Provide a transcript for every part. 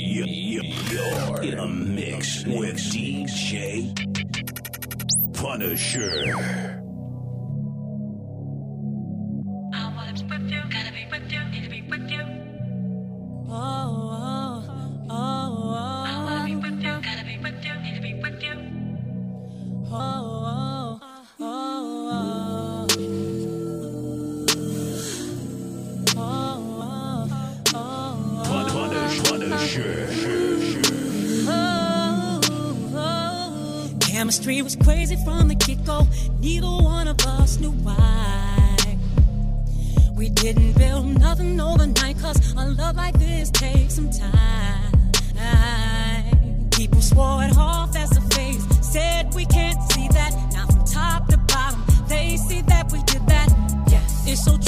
You're in a mix with DJ Punisher. Chemistry was crazy from the get go. Neither one of us knew why. We didn't build nothing overnight, cause a love like this takes some time. People swore it off as a phase, said we can't see that. Now, from top to bottom, they see that we did that. It's so true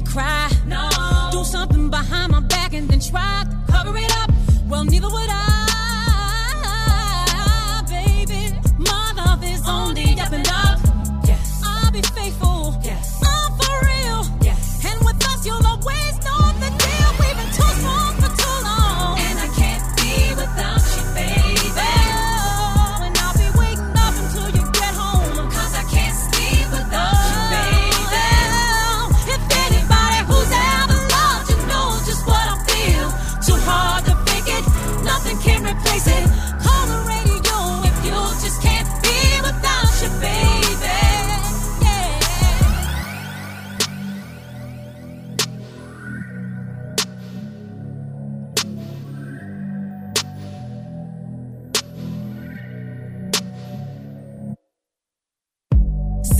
cry. No. Do something behind my back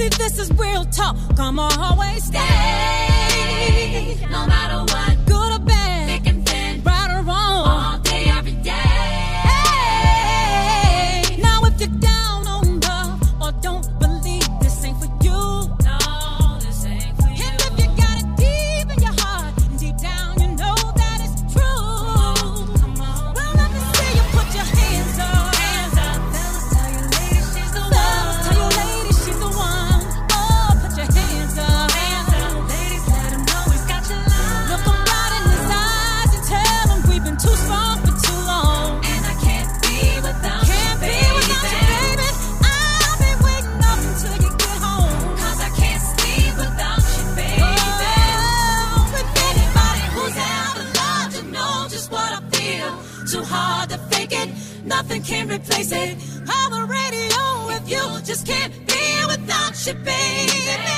See, this is real talk. I'ma stay. real. Too hard to fake it, nothing can replace it. I'm a radio if you, just can't be without you, baby.